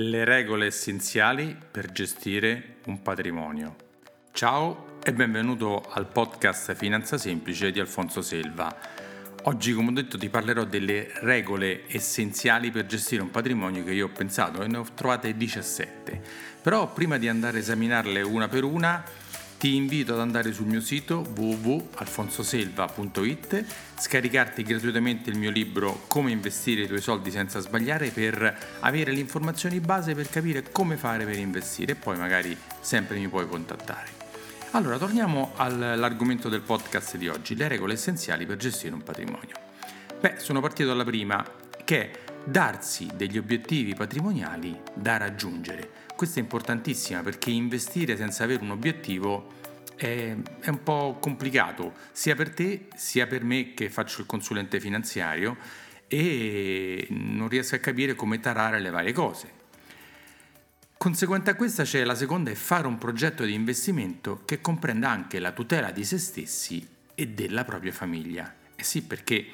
Le regole essenziali per gestire un patrimonio. Ciao e benvenuto al podcast Finanza Semplice di Alfonso Selva. Oggi, come ho detto, ti parlerò delle regole essenziali per gestire un patrimonio che io ho pensato e ne ho trovate 17. Però prima di andare a esaminarle una per una, ti invito ad andare sul mio sito www.alfonsoselva.it, scaricarti gratuitamente il mio libro Come investire i tuoi soldi senza sbagliare per avere le informazioni base per capire come fare per investire e poi magari sempre mi puoi contattare. Allora, torniamo all'argomento del podcast di oggi, le regole essenziali per gestire un patrimonio. Beh, sono partito dalla prima, che è darsi degli obiettivi patrimoniali da raggiungere. Questa è importantissima perché investire senza avere un obiettivo è, è, un po' complicato sia per te sia per me che faccio il consulente finanziario e non riesco a capire come tarare le varie cose. Conseguente a questa c'è la seconda è fare un progetto di investimento che comprenda anche la tutela di se stessi e della propria famiglia. Eh sì, perché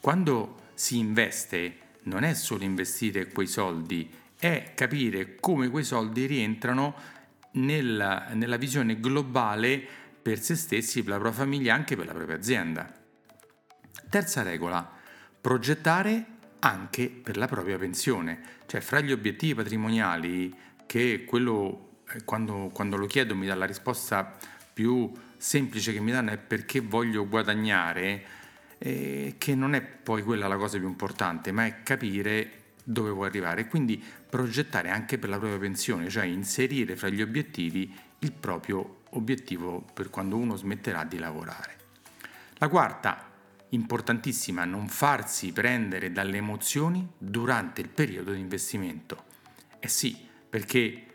quando si investe non è solo investire quei soldi è capire come quei soldi rientrano nella, nella visione globale per se stessi, per la propria famiglia, anche per la propria azienda. Terza regola, progettare anche per la propria pensione, cioè fra gli obiettivi patrimoniali che quello eh, quando, quando lo chiedo mi dà la risposta più semplice che mi danno è perché voglio guadagnare, eh, che non è poi quella la cosa più importante, ma è capire dove vuoi arrivare e quindi progettare anche per la propria pensione, cioè inserire fra gli obiettivi il proprio obiettivo per quando uno smetterà di lavorare. La quarta, importantissima, non farsi prendere dalle emozioni durante il periodo di investimento. Eh sì, perché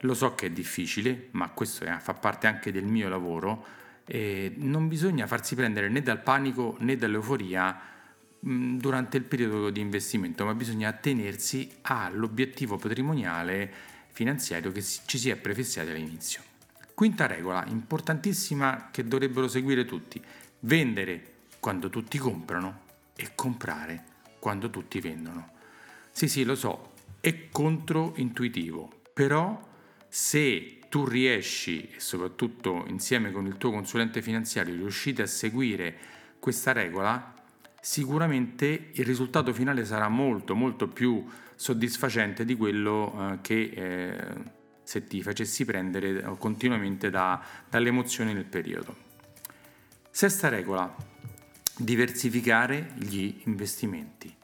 lo so che è difficile, ma questo è, fa parte anche del mio lavoro, eh, non bisogna farsi prendere né dal panico né dall'euforia Mm, durante il periodo di investimento, ma bisogna attenersi all'obiettivo patrimoniale finanziario che ci si è prefissati all'inizio. Quinta regola, importantissima che dovrebbero seguire tutti, vendere quando tutti comprano e comprare quando tutti vendono. Sì, sì, lo so, è controintuitivo, però se tu riesci, e soprattutto insieme con il tuo consulente finanziario, riuscite a seguire questa regola, sicuramente il risultato finale sarà molto molto più soddisfacente di quello eh, che eh, se ti facessi prendere eh, continuamente da, dalle emozioni nel periodo. Sesta regola, diversificare gli investimenti.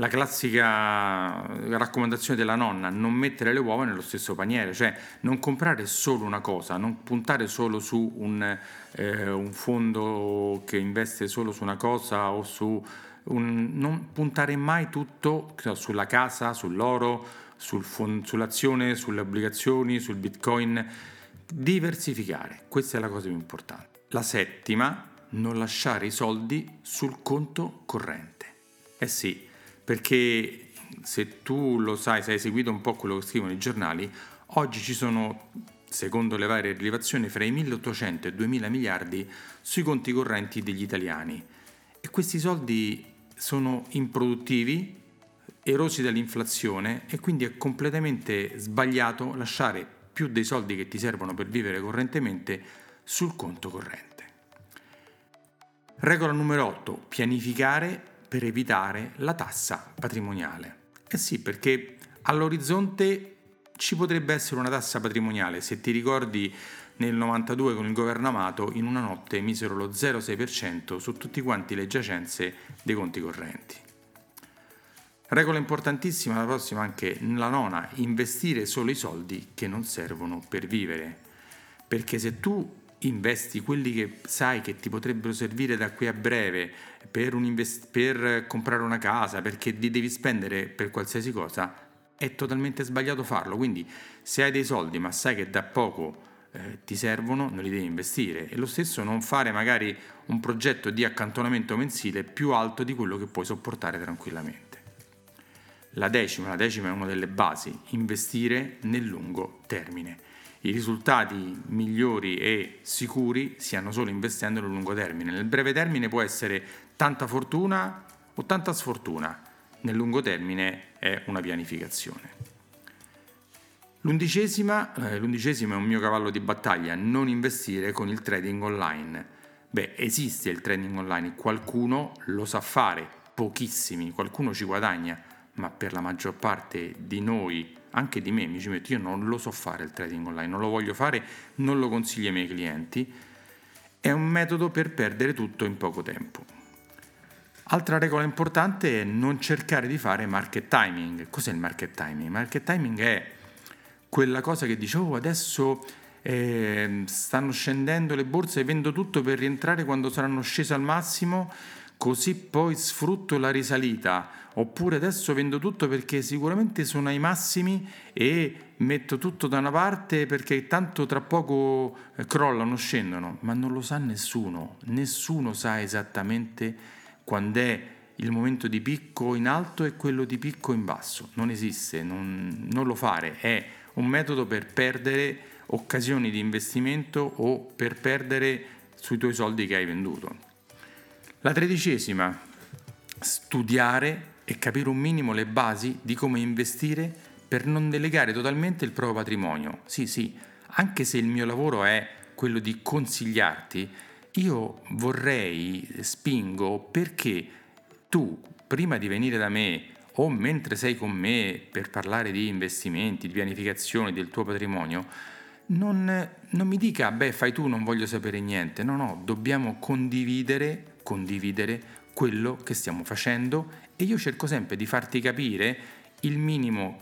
La classica raccomandazione della nonna, non mettere le uova nello stesso paniere, cioè non comprare solo una cosa, non puntare solo su un, eh, un fondo che investe solo su una cosa o su un, non puntare mai tutto sulla casa, sull'oro, sul fond, sull'azione, sulle obbligazioni, sul bitcoin. Diversificare, questa è la cosa più importante. La settima, non lasciare i soldi sul conto corrente. Eh sì, perché se tu lo sai, se hai seguito un po' quello che scrivono i giornali, oggi ci sono, secondo le varie rilevazioni, fra i 1800 e i 2000 miliardi sui conti correnti degli italiani. E questi soldi sono improduttivi, erosi dall'inflazione e quindi è completamente sbagliato lasciare più dei soldi che ti servono per vivere correntemente sul conto corrente. Regola numero 8. Pianificare per evitare la tassa patrimoniale. Eh sì, perché all'orizzonte ci potrebbe essere una tassa patrimoniale. Se ti ricordi nel 92 con il governo Amato, in una notte misero lo 0,6% su tutti quanti le giacenze dei conti correnti. Regola importantissima, la prossima anche la nona, investire solo i soldi che non servono per vivere. Perché se tu investi quelli che sai che ti potrebbero servire da qui a breve per, invest- per comprare una casa, perché li devi spendere per qualsiasi cosa, è totalmente sbagliato farlo. Quindi se hai dei soldi ma sai che da poco eh, ti servono, non li devi investire. E lo stesso non fare magari un progetto di accantonamento mensile più alto di quello che puoi sopportare tranquillamente. La decima, la decima è una delle basi, investire nel lungo termine i risultati migliori e sicuri si hanno solo investendo nel lungo termine. Nel breve termine può essere tanta fortuna o tanta sfortuna, nel lungo termine è una pianificazione. L'undicesima, eh, l'undicesima è un mio cavallo di battaglia, non investire con il trading online. Beh, esiste il trading online, qualcuno lo sa fare, pochissimi, qualcuno ci guadagna, ma per la maggior parte di noi, anche di me, mi ci metto, io non lo so fare il trading online, non lo voglio fare, non lo consiglio ai miei clienti. È un metodo per perdere tutto in poco tempo. Altra regola importante è non cercare di fare market timing. Cos'è il market timing? market timing è quella cosa che dice, oh adesso eh, stanno scendendo le borse vendo tutto per rientrare quando saranno scese al massimo, così poi sfrutto la risalita. Oppure adesso vendo tutto perché sicuramente sono ai massimi e metto tutto da una parte perché tanto tra poco eh, crollano, scendono. Ma non lo sa nessuno, nessuno sa esattamente quando è il momento di picco in alto e quello di picco in basso. Non esiste, non, non lo fare, è un metodo per perdere occasioni di investimento o per perdere sui tuoi soldi che hai venduto. La tredicesima, studiare e capire un minimo le basi di come investire per non delegare totalmente il proprio patrimonio. Sì, sì, anche se il mio lavoro è quello di consigliarti, io vorrei, spingo perché tu, prima di venire da me o mentre sei con me per parlare di investimenti, di pianificazione del tuo patrimonio, non, non, mi dica, beh, fai tu, non voglio sapere niente. No, no, dobbiamo condividere, condividere quello che stiamo facendo e io cerco sempre di farti capire il minimo,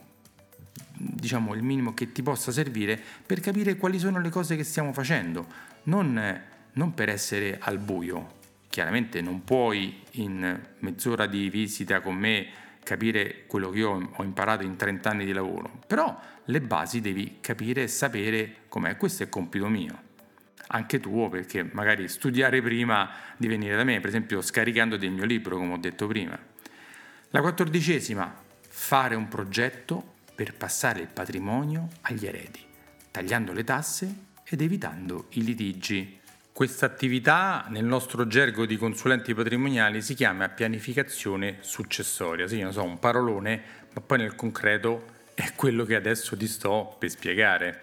diciamo, il minimo che ti possa servire per capire quali sono le cose che stiamo facendo, non, non per essere al buio. Chiaramente non puoi in mezz'ora di visita con me capire quello che io ho imparato in 30 anni di lavoro, però le basi devi capire e sapere com'è, questo è compito mio, anche tuo perché magari studiare prima di venire da me, per esempio scaricando del mio libro come ho detto prima. La quattordicesima, fare un progetto per passare il patrimonio agli eredi, tagliando le tasse ed evitando i litigi. Questa attività nel nostro gergo di consulenti patrimoniali si chiama pianificazione successoria. Sì, non so, un parolone, ma poi nel concreto è quello che adesso ti sto per spiegare.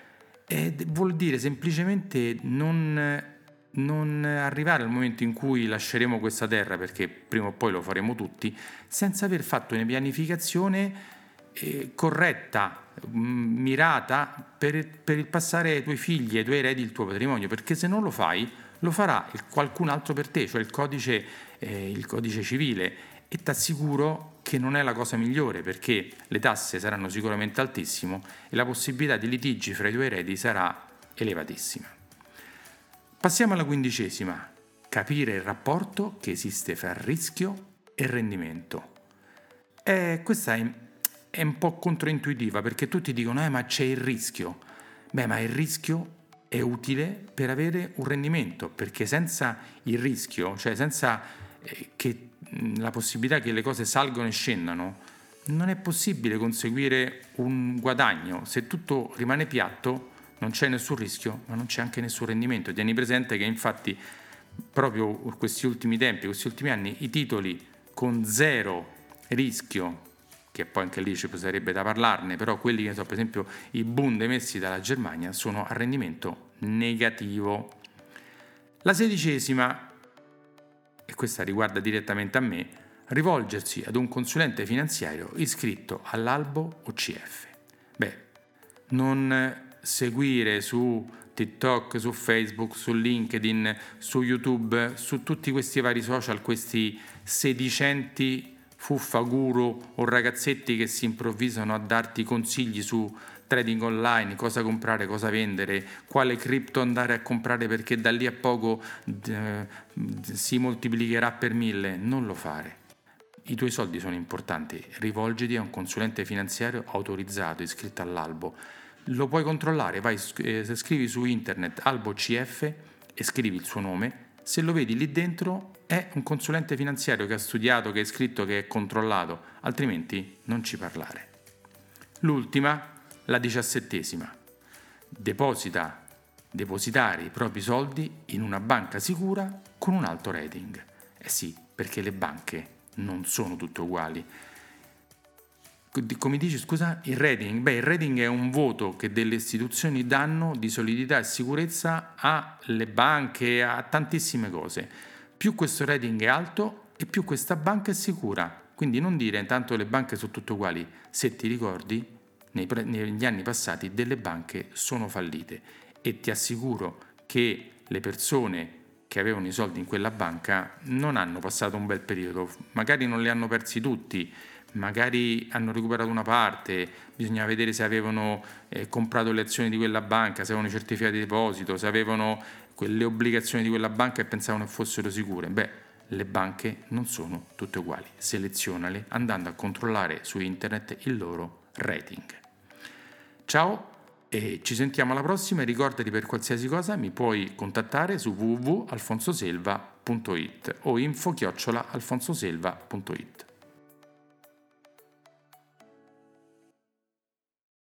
E vuol dire semplicemente non, non arrivare al momento in cui lasceremo questa terra, perché prima o poi lo faremo tutti, senza aver fatto una pianificazione eh, corretta, mm, mirata per, per il passare ai tuoi figli, ai tuoi eredi il tuo patrimonio, perché se non lo fai lo farà qualcun altro per te, cioè il codice, eh, il codice civile. E ti assicuro che non è la cosa migliore perché le tasse saranno sicuramente altissime e la possibilità di litigi fra i tuoi eredi sarà elevatissima. Passiamo alla quindicesima, capire il rapporto che esiste fra rischio e rendimento. E questa è, è un po' controintuitiva perché tutti dicono eh ma c'è il rischio. Beh ma il rischio è utile per avere un rendimento, perché senza il rischio, cioè senza eh, che, la possibilità che le cose salgano e scendano, non è possibile conseguire un guadagno. Se tutto rimane piatto, non c'è nessun rischio, ma non c'è anche nessun rendimento. Tieni presente che infatti proprio questi ultimi tempi, questi ultimi anni, i titoli con zero rischio che poi anche lì ci sarebbe da parlarne, però quelli che sono per esempio i Bund emessi dalla Germania sono a rendimento negativo. La sedicesima, e questa riguarda direttamente a me, rivolgersi ad un consulente finanziario iscritto all'albo OCF. Beh, non seguire su TikTok, su Facebook, su LinkedIn, su YouTube, su tutti questi vari social, questi sedicenti fuffa guru o ragazzetti che si improvvisano a darti consigli su trading online, cosa comprare, cosa vendere, quale cripto andare a comprare perché da lì a poco eh, si moltiplicherà per mille, non lo fare. I tuoi soldi sono importanti, rivolgiti a un consulente finanziario autorizzato, iscritto all'albo. Lo puoi controllare, vai, eh, scrivi su internet albo CF e scrivi il suo nome, se lo vedi lì dentro è un consulente finanziario che ha studiato, che è scritto, che è controllato, altrimenti non ci parlare. L'ultima, la diciassettesima. Deposita, depositare i propri soldi in una banca sicura con un alto rating. Eh sì, perché le banche non sono tutte uguali. come dici, scusa, il rating? Beh, il rating è un voto che delle istituzioni danno di solidità e sicurezza alle banche, a tantissime cose. Più questo rating è alto e più questa banca è sicura. Quindi non dire intanto le banche sono tutte uguali. Se ti ricordi, nei, negli anni passati delle banche sono fallite e ti assicuro che le persone che avevano i soldi in quella banca non hanno passato un bel periodo, magari non li hanno persi tutti, magari hanno recuperato una parte, bisogna vedere se avevano eh, comprato le azioni di quella banca, se avevano i certificati di deposito, se avevano quelle obbligazioni di quella banca e pensavano fossero sicure. Beh, le banche non sono tutte uguali, selezionale andando a controllare su internet il loro rating. Ciao e ci sentiamo alla prossima e ricordati per qualsiasi cosa mi puoi contattare su www.alfonsoselva.it o info-alfonsoselva.it.